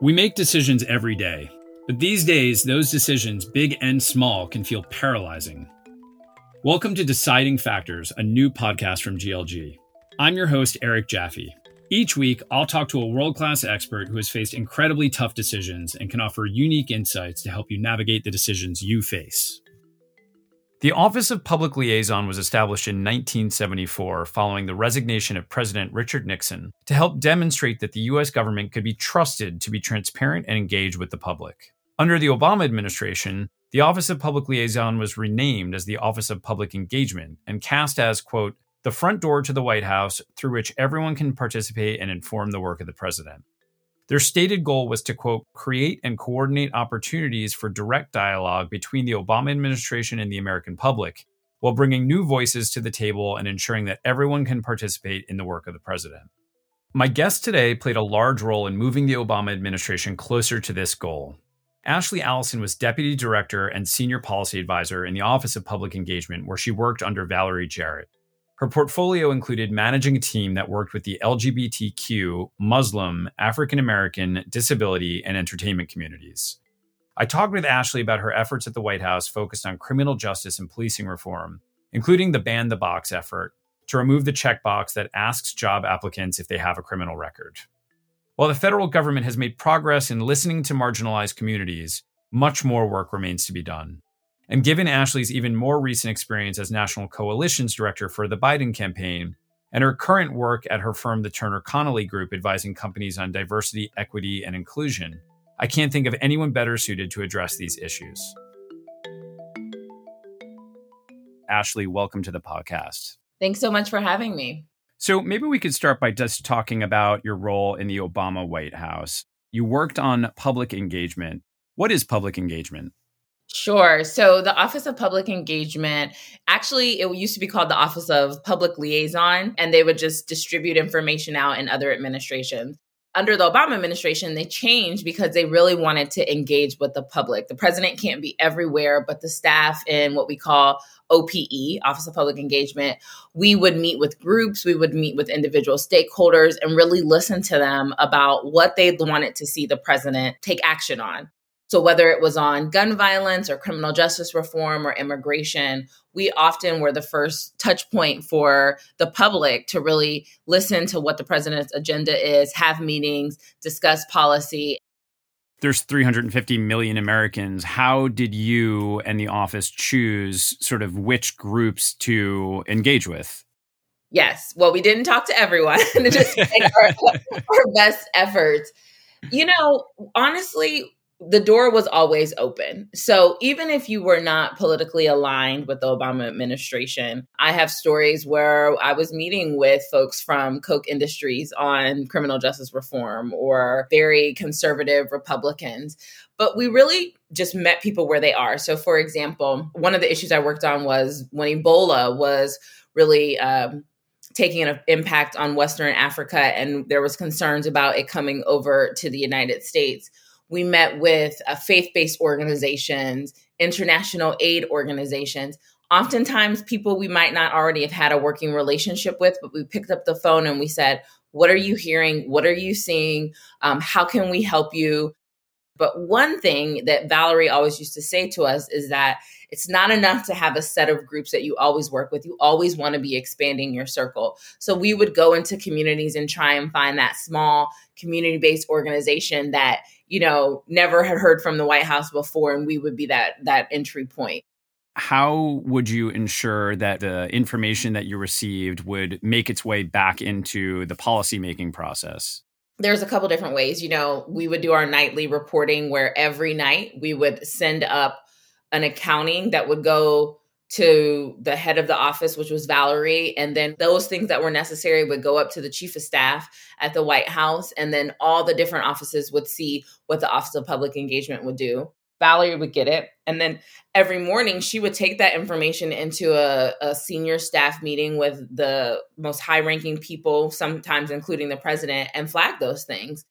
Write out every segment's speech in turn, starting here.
We make decisions every day, but these days, those decisions, big and small, can feel paralyzing. Welcome to Deciding Factors, a new podcast from GLG. I'm your host, Eric Jaffe. Each week, I'll talk to a world class expert who has faced incredibly tough decisions and can offer unique insights to help you navigate the decisions you face. The Office of Public Liaison was established in 1974 following the resignation of President Richard Nixon to help demonstrate that the U.S. government could be trusted to be transparent and engage with the public. Under the Obama administration, the Office of Public Liaison was renamed as the Office of Public Engagement and cast as, quote, the front door to the White House through which everyone can participate and inform the work of the president. Their stated goal was to, quote, create and coordinate opportunities for direct dialogue between the Obama administration and the American public, while bringing new voices to the table and ensuring that everyone can participate in the work of the president. My guest today played a large role in moving the Obama administration closer to this goal. Ashley Allison was deputy director and senior policy advisor in the Office of Public Engagement, where she worked under Valerie Jarrett. Her portfolio included managing a team that worked with the LGBTQ, Muslim, African American, disability, and entertainment communities. I talked with Ashley about her efforts at the White House focused on criminal justice and policing reform, including the Ban the Box effort to remove the checkbox that asks job applicants if they have a criminal record. While the federal government has made progress in listening to marginalized communities, much more work remains to be done. And given Ashley's even more recent experience as National Coalitions Director for the Biden campaign, and her current work at her firm, the Turner Connolly Group, advising companies on diversity, equity, and inclusion, I can't think of anyone better suited to address these issues. Ashley, welcome to the podcast. Thanks so much for having me. So, maybe we could start by just talking about your role in the Obama White House. You worked on public engagement. What is public engagement? Sure. So the Office of Public Engagement, actually, it used to be called the Office of Public Liaison, and they would just distribute information out in other administrations. Under the Obama administration, they changed because they really wanted to engage with the public. The president can't be everywhere, but the staff in what we call OPE, Office of Public Engagement, we would meet with groups, we would meet with individual stakeholders and really listen to them about what they wanted to see the president take action on. So, whether it was on gun violence or criminal justice reform or immigration, we often were the first touch point for the public to really listen to what the president's agenda is, have meetings, discuss policy. There's 350 million Americans. How did you and the office choose sort of which groups to engage with? Yes. Well, we didn't talk to everyone, just our, our best efforts. You know, honestly, the door was always open. So even if you were not politically aligned with the Obama administration, I have stories where I was meeting with folks from Koch Industries on criminal justice reform or very conservative Republicans. But we really just met people where they are. So, for example, one of the issues I worked on was when Ebola was really um, taking an impact on Western Africa, and there was concerns about it coming over to the United States we met with uh, faith based organizations, international aid organizations. Oftentimes, people we might not already have had a working relationship with, but we picked up the phone and we said, What are you hearing? What are you seeing? Um, how can we help you? But one thing that Valerie always used to say to us is that it's not enough to have a set of groups that you always work with. You always want to be expanding your circle. So we would go into communities and try and find that small community based organization that you know, never had heard from the White House before, and we would be that that entry point. How would you ensure that the information that you received would make its way back into the policymaking process? There's a couple different ways. You know, we would do our nightly reporting where every night we would send up an accounting that would go to the head of the office, which was Valerie. And then those things that were necessary would go up to the chief of staff at the White House. And then all the different offices would see what the Office of Public Engagement would do. Valerie would get it. And then every morning, she would take that information into a, a senior staff meeting with the most high ranking people, sometimes including the president, and flag those things.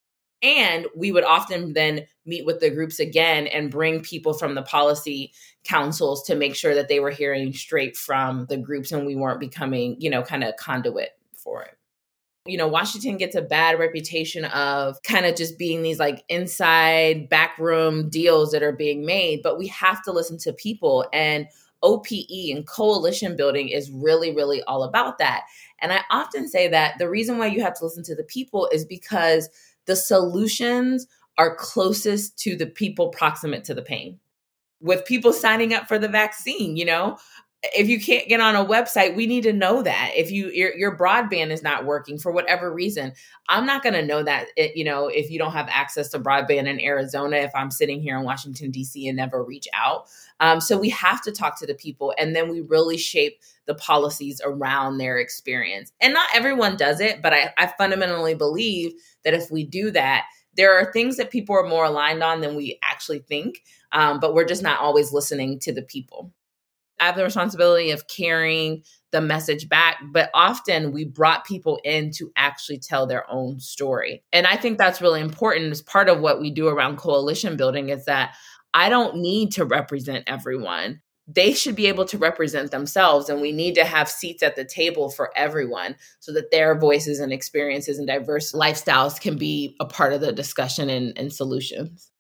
And we would often then meet with the groups again and bring people from the policy councils to make sure that they were hearing straight from the groups and we weren't becoming, you know, kind of conduit for it. You know, Washington gets a bad reputation of kind of just being these like inside backroom deals that are being made, but we have to listen to people. And OPE and coalition building is really, really all about that. And I often say that the reason why you have to listen to the people is because the solutions are closest to the people proximate to the pain. With people signing up for the vaccine, you know, if you can't get on a website we need to know that. If you your, your broadband is not working for whatever reason i'm not going to know that it, you know if you don't have access to broadband in arizona if i'm sitting here in washington d.c and never reach out. Um, so we have to talk to the people and then we really shape the policies around their experience. And not everyone does it but I, I fundamentally believe that if we do that there are things that people are more aligned on than we actually think um, but we're just not always listening to the people I have the responsibility of carrying the message back, but often we brought people in to actually tell their own story. And I think that's really important as part of what we do around coalition building is that I don't need to represent everyone. They should be able to represent themselves, and we need to have seats at the table for everyone so that their voices and experiences and diverse lifestyles can be a part of the discussion and, and solutions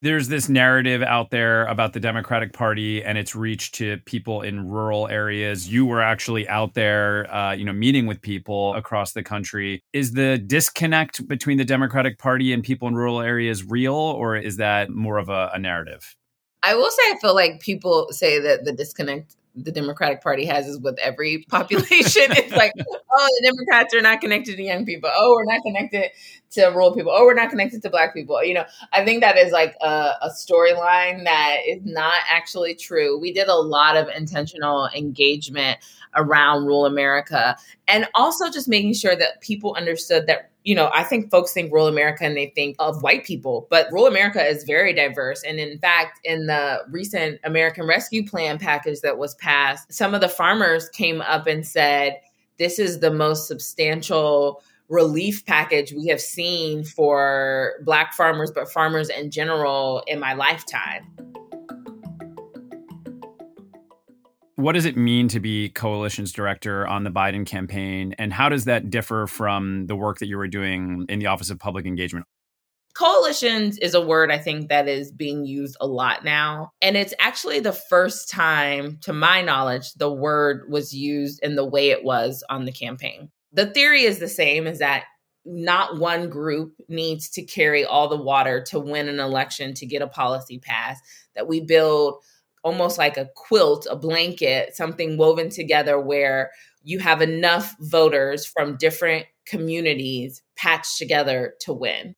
there's this narrative out there about the Democratic Party and its reach to people in rural areas. You were actually out there, uh, you know, meeting with people across the country. Is the disconnect between the Democratic Party and people in rural areas real, or is that more of a, a narrative? I will say, I feel like people say that the disconnect the Democratic Party has is with every population. it's like, oh, the Democrats are not connected to young people. Oh, we're not connected to rural people. Oh, we're not connected to Black people. You know, I think that is like a, a storyline that is not actually true. We did a lot of intentional engagement around rural America and also just making sure that people understood that you know, I think folks think rural America and they think of white people, but rural America is very diverse. And in fact, in the recent American Rescue Plan package that was passed, some of the farmers came up and said, this is the most substantial relief package we have seen for Black farmers, but farmers in general in my lifetime. what does it mean to be coalitions director on the Biden campaign? And how does that differ from the work that you were doing in the Office of Public Engagement? Coalitions is a word I think that is being used a lot now. And it's actually the first time, to my knowledge, the word was used in the way it was on the campaign. The theory is the same is that not one group needs to carry all the water to win an election to get a policy passed, that we build almost like a quilt, a blanket, something woven together where you have enough voters from different communities patched together to win.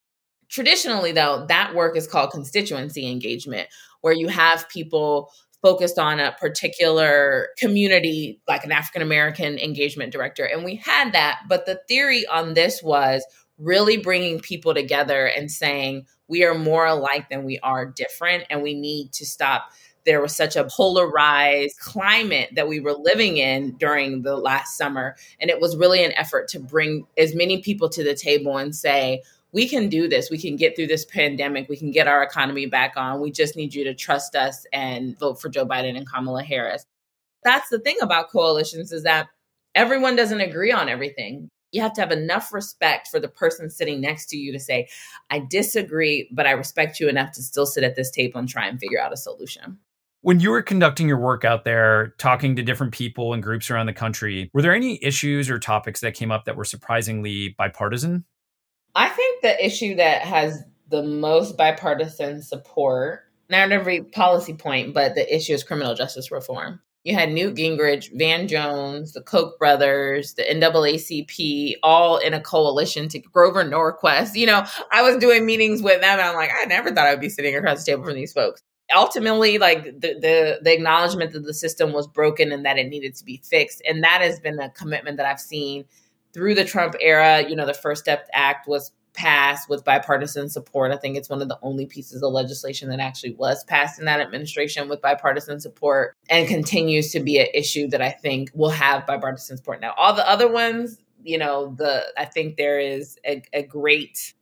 Traditionally, though, that work is called constituency engagement, where you have people focused on a particular community, like an African American engagement director. And we had that. But the theory on this was really bringing people together and saying, we are more alike than we are different, and we need to stop there was such a polarized climate that we were living in during the last summer. And it was really an effort to bring as many people to the table and say, we can do this. We can get through this pandemic. We can get our economy back on. We just need you to trust us and vote for Joe Biden and Kamala Harris. That's the thing about coalitions is that everyone doesn't agree on everything. You have to have enough respect for the person sitting next to you to say, I disagree, but I respect you enough to still sit at this table and try and figure out a solution. When you were conducting your work out there, talking to different people and groups around the country, were there any issues or topics that came up that were surprisingly bipartisan? I think the issue that has the most bipartisan support, not every policy point, but the issue is criminal justice reform. You had Newt Gingrich, Van Jones, the Koch brothers, the NAACP, all in a coalition to Grover Norquist. You know, I was doing meetings with them and I'm like, I never thought I'd be sitting across the table from these folks ultimately like the, the the acknowledgement that the system was broken and that it needed to be fixed and that has been a commitment that i've seen through the trump era you know the first step act was passed with bipartisan support i think it's one of the only pieces of legislation that actually was passed in that administration with bipartisan support and continues to be an issue that i think will have bipartisan support now all the other ones you know the i think there is a, a great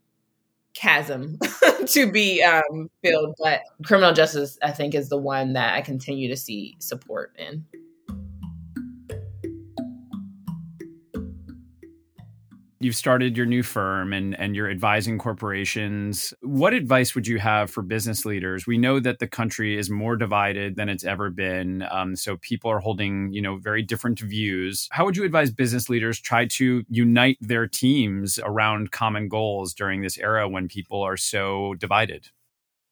chasm to be um, filled. But criminal justice, I think, is the one that I continue to see support in. You've started your new firm and, and you're advising corporations. What advice would you have for business leaders? We know that the country is more divided than it's ever been. Um, so people are holding, you know, very different views. How would you advise business leaders try to unite their teams around common goals during this era when people are so divided?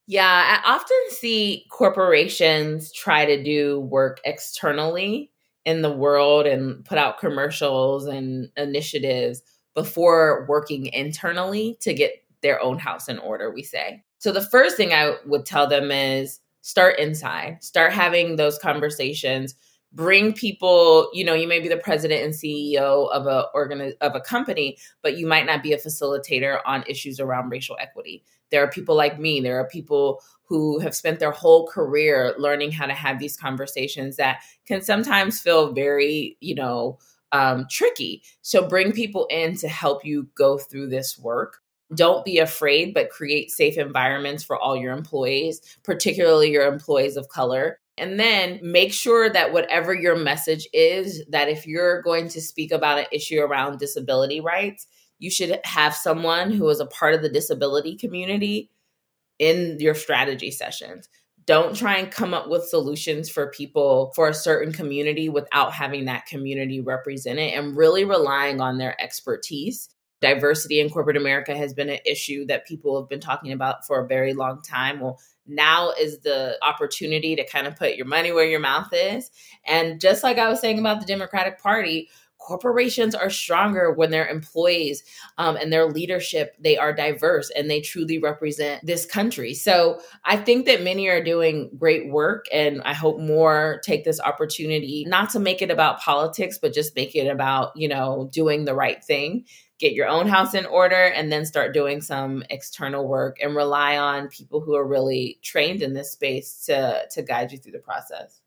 Yeah, I often see corporations try to do work externally in the world and put out commercials and initiatives before working internally to get their own house in order, we say. So the first thing I would tell them is start inside, start having those conversations, bring people, you know, you may be the president and CEO of a organ of a company, but you might not be a facilitator on issues around racial equity. There are people like me, there are people who have spent their whole career learning how to have these conversations that can sometimes feel very, you know, um, tricky. So bring people in to help you go through this work. Don't be afraid, but create safe environments for all your employees, particularly your employees of color. And then make sure that whatever your message is, that if you're going to speak about an issue around disability rights, you should have someone who is a part of the disability community in your strategy sessions. Don't try and come up with solutions for people for a certain community without having that community represented and really relying on their expertise. Diversity in corporate America has been an issue that people have been talking about for a very long time. Well, now is the opportunity to kind of put your money where your mouth is. And just like I was saying about the Democratic Party, corporations are stronger when their employees um, and their leadership they are diverse and they truly represent this country. So i think that many are doing great work and i hope more take this opportunity not to make it about politics but just make it about you know doing the right thing. Get your own house in order and then start doing some external work and rely on people who are really trained in this space to to guide you through the process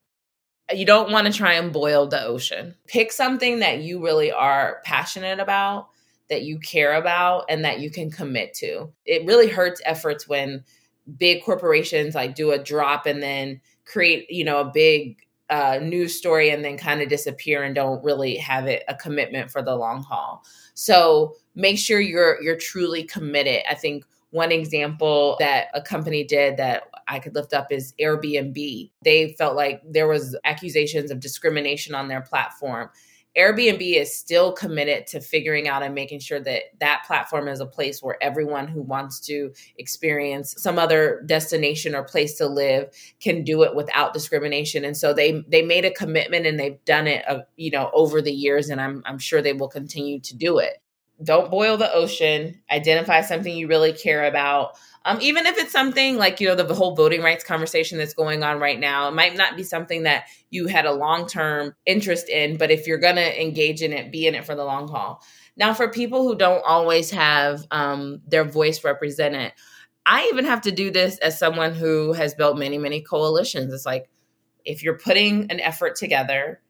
you don't want to try and boil the ocean. Pick something that you really are passionate about, that you care about, and that you can commit to. It really hurts efforts when big corporations like do a drop and then create, you know, a big uh, news story and then kind of disappear and don't really have it a commitment for the long haul. So make sure you're you're truly committed. I think one example that a company did that I could lift up is Airbnb. They felt like there was accusations of discrimination on their platform. Airbnb is still committed to figuring out and making sure that that platform is a place where everyone who wants to experience some other destination or place to live can do it without discrimination. And so they they made a commitment and they've done it, uh, you know, over the years, and I'm I'm sure they will continue to do it don't boil the ocean. Identify something you really care about. Um, even if it's something like you know the whole voting rights conversation that's going on right now it might not be something that you had a long-term interest in but if you're to engage in it be in it for the long haul. Now for people who don't always have um, their voice represented i even have to do this as someone who has built many many coalitions. It's like if you're putting an effort together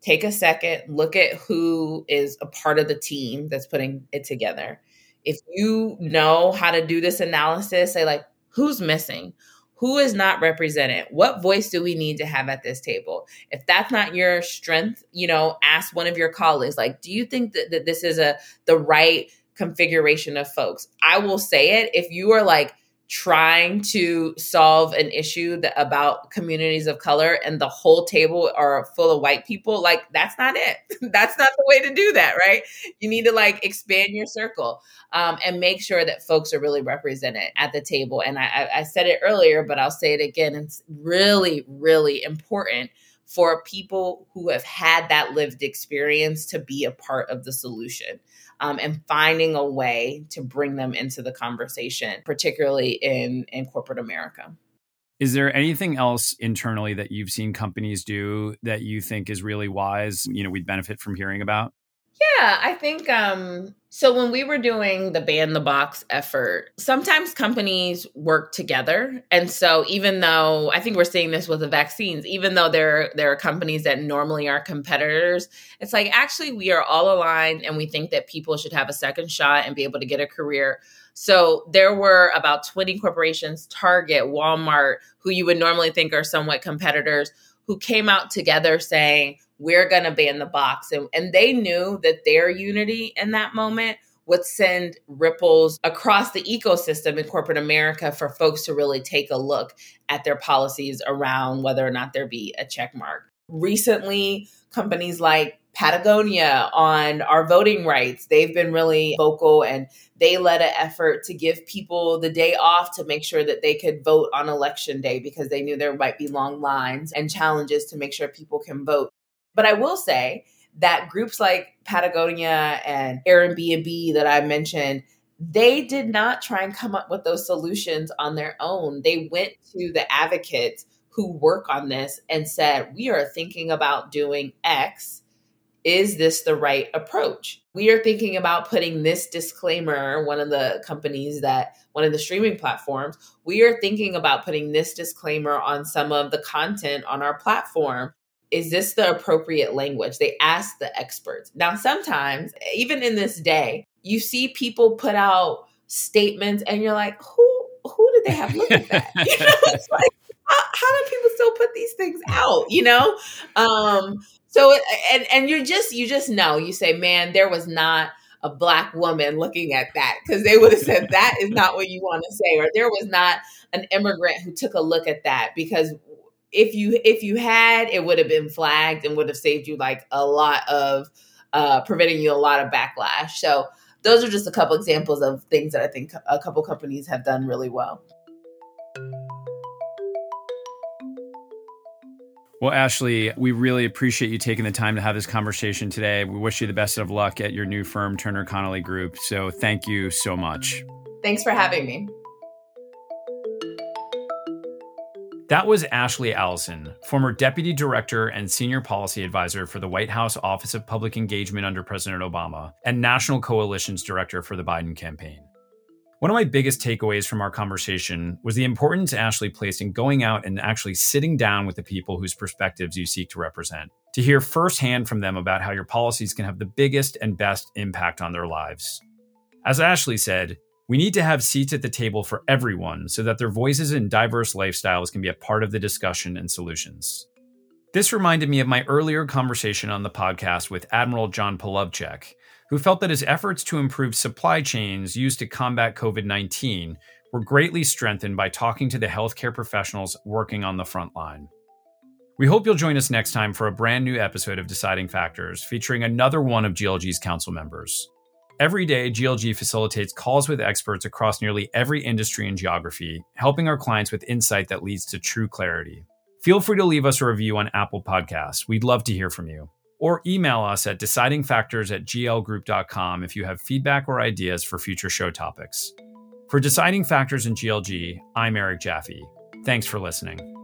take a second, look at who is a part of the team that's putting it together. If you know how to do this analysis, say, like, who's missing? Who is not represented? What voice do we need to have at this table? If that's not your strength, you know, ask one of your colleagues, like, do you think that, that this is a the right configuration of folks? I will say it. If you are like, trying to solve an issue that, about communities of color and the whole table are full of white people like that's not it. That's not the way to do that right? You need to like expand your circle um, and make sure that folks are really represented at the table. And I, I said it earlier but i'll say it again it's really really important for people who have had that lived experience to be a part of the solution um, and finding a way to bring them into the conversation, particularly in, in corporate America. Is there anything else internally that you've seen companies do that you think is really wise? You know, we'd benefit from hearing about? Yeah, I think um so when we were doing the ban the box effort, sometimes companies work together. And so even though I think we're seeing this with the vaccines, even though there there are companies that normally are competitors, it's like actually we are all aligned and we think that people should have a second shot and be able to get a career. So there were about 20 corporations, Target, Walmart, who you would normally think are somewhat competitors, who came out together saying, we're going to ban the box. And, and they knew that their unity in that moment would send ripples across the ecosystem in corporate America for folks to really take a look at their policies around whether or not there be a check mark. Recently, companies like Patagonia on our voting rights, they've been really vocal and they led an effort to give people the day off to make sure that they could vote on election day because they knew there might be long lines and challenges to make sure people can vote. But I will say that groups like Patagonia and Airbnb that I mentioned, they did not try and come up with those solutions on their own. They went to the advocates who work on this and said, We are thinking about doing X. Is this the right approach? We are thinking about putting this disclaimer, one of the companies that, one of the streaming platforms, we are thinking about putting this disclaimer on some of the content on our platform is this the appropriate language? They ask the experts. Now, sometimes, even in this day, you see people put out statements and you're like, who who did they have look at that? You know, it's like, how, how do people still put these things out? You know? Um, so and and you're just you just know, you say, man, there was not a black woman looking at that because they would have said that is not what you want to say or there was not an immigrant who took a look at that because if you if you had, it would have been flagged and would have saved you like a lot of uh, preventing you a lot of backlash. So those are just a couple examples of things that I think a couple companies have done really well. Well, Ashley, we really appreciate you taking the time to have this conversation today. We wish you the best of luck at your new firm, Turner Connolly Group. So thank you so much. Thanks for having me. That was Ashley Allison, former Deputy Director and Senior Policy Advisor for the White House Office of Public Engagement under President Obama and National Coalitions Director for the Biden campaign. One of my biggest takeaways from our conversation was the importance Ashley placed in going out and actually sitting down with the people whose perspectives you seek to represent, to hear firsthand from them about how your policies can have the biggest and best impact on their lives. As Ashley said, we need to have seats at the table for everyone so that their voices and diverse lifestyles can be a part of the discussion and solutions. This reminded me of my earlier conversation on the podcast with Admiral John Polowczyk, who felt that his efforts to improve supply chains used to combat COVID 19 were greatly strengthened by talking to the healthcare professionals working on the front line. We hope you'll join us next time for a brand new episode of Deciding Factors featuring another one of GLG's council members. Every day, GLG facilitates calls with experts across nearly every industry and geography, helping our clients with insight that leads to true clarity. Feel free to leave us a review on Apple Podcasts. We'd love to hear from you. Or email us at decidingfactors at glgroup.com if you have feedback or ideas for future show topics. For Deciding Factors in GLG, I'm Eric Jaffe. Thanks for listening.